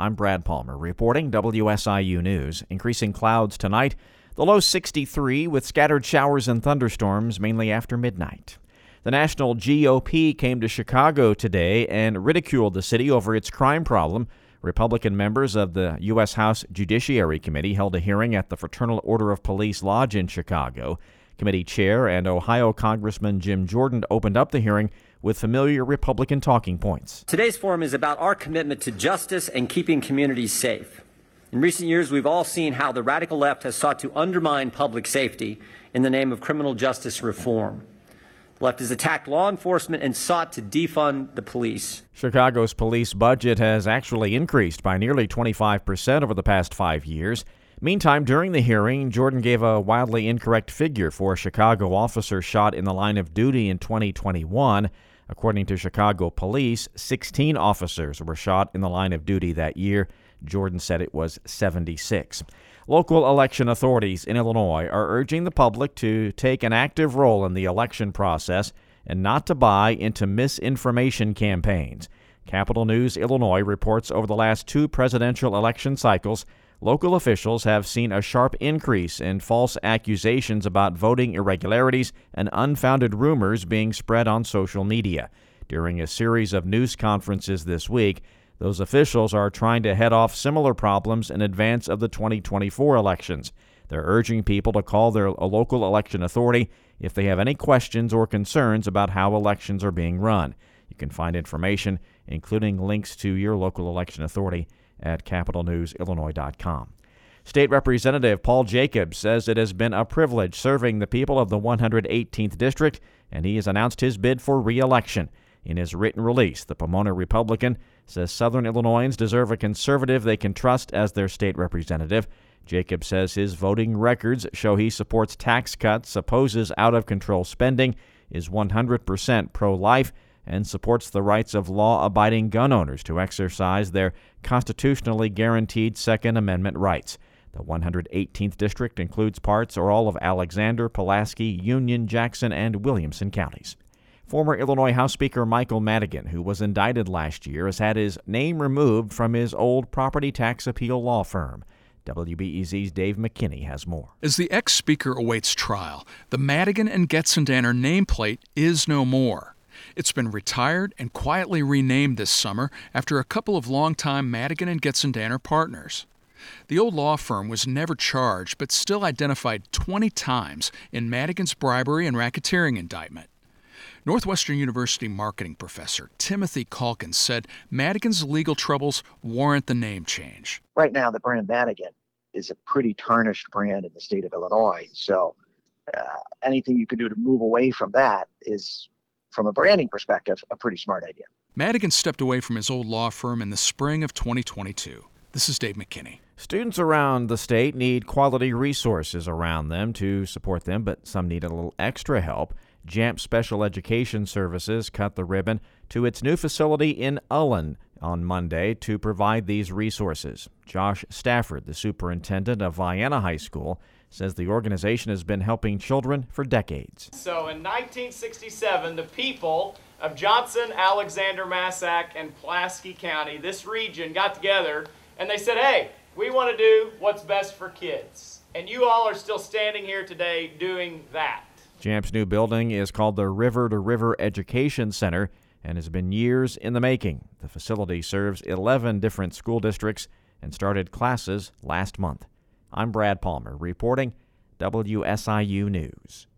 I'm Brad Palmer reporting WSIU News. Increasing clouds tonight. The low 63 with scattered showers and thunderstorms mainly after midnight. The national GOP came to Chicago today and ridiculed the city over its crime problem. Republican members of the U.S. House Judiciary Committee held a hearing at the Fraternal Order of Police Lodge in Chicago. Committee chair and Ohio Congressman Jim Jordan opened up the hearing with familiar Republican talking points. Today's forum is about our commitment to justice and keeping communities safe. In recent years, we've all seen how the radical left has sought to undermine public safety in the name of criminal justice reform. The left has attacked law enforcement and sought to defund the police. Chicago's police budget has actually increased by nearly 25% over the past five years. Meantime, during the hearing, Jordan gave a wildly incorrect figure for a Chicago officer shot in the line of duty in 2021. According to Chicago police, 16 officers were shot in the line of duty that year. Jordan said it was 76. Local election authorities in Illinois are urging the public to take an active role in the election process and not to buy into misinformation campaigns. Capital News Illinois reports over the last two presidential election cycles, local officials have seen a sharp increase in false accusations about voting irregularities and unfounded rumors being spread on social media. During a series of news conferences this week, those officials are trying to head off similar problems in advance of the 2024 elections. They're urging people to call their local election authority if they have any questions or concerns about how elections are being run. You can find information, including links to your local election authority, at capitalnewsillinois.com. State Representative Paul Jacobs says it has been a privilege serving the people of the 118th District, and he has announced his bid for reelection. In his written release, the Pomona Republican says Southern Illinoisans deserve a conservative they can trust as their state representative. Jacobs says his voting records show he supports tax cuts, opposes out of control spending, is 100% pro life, and supports the rights of law abiding gun owners to exercise their constitutionally guaranteed Second Amendment rights. The 118th District includes parts or all of Alexander, Pulaski, Union, Jackson, and Williamson counties. Former Illinois House Speaker Michael Madigan, who was indicted last year, has had his name removed from his old property tax appeal law firm. WBEZ's Dave McKinney has more. As the ex speaker awaits trial, the Madigan and Getzendanner nameplate is no more. It's been retired and quietly renamed this summer after a couple of longtime Madigan and Getzendanner partners. The old law firm was never charged but still identified 20 times in Madigan's bribery and racketeering indictment. Northwestern University marketing professor Timothy Calkins said Madigan's legal troubles warrant the name change. Right now, the brand Madigan is a pretty tarnished brand in the state of Illinois. So uh, anything you can do to move away from that is, from a branding perspective, a pretty smart idea. Madigan stepped away from his old law firm in the spring of 2022. This is Dave McKinney. Students around the state need quality resources around them to support them, but some need a little extra help. JAMP Special Education Services cut the ribbon to its new facility in Ullin on Monday to provide these resources. Josh Stafford, the superintendent of Vienna High School, says the organization has been helping children for decades. So in 1967, the people of Johnson, Alexander, Massac, and Pulaski County, this region, got together and they said, hey, we want to do what's best for kids. And you all are still standing here today doing that. JAMP's new building is called the River to River Education Center and has been years in the making. The facility serves 11 different school districts and started classes last month. I'm Brad Palmer reporting WSIU News.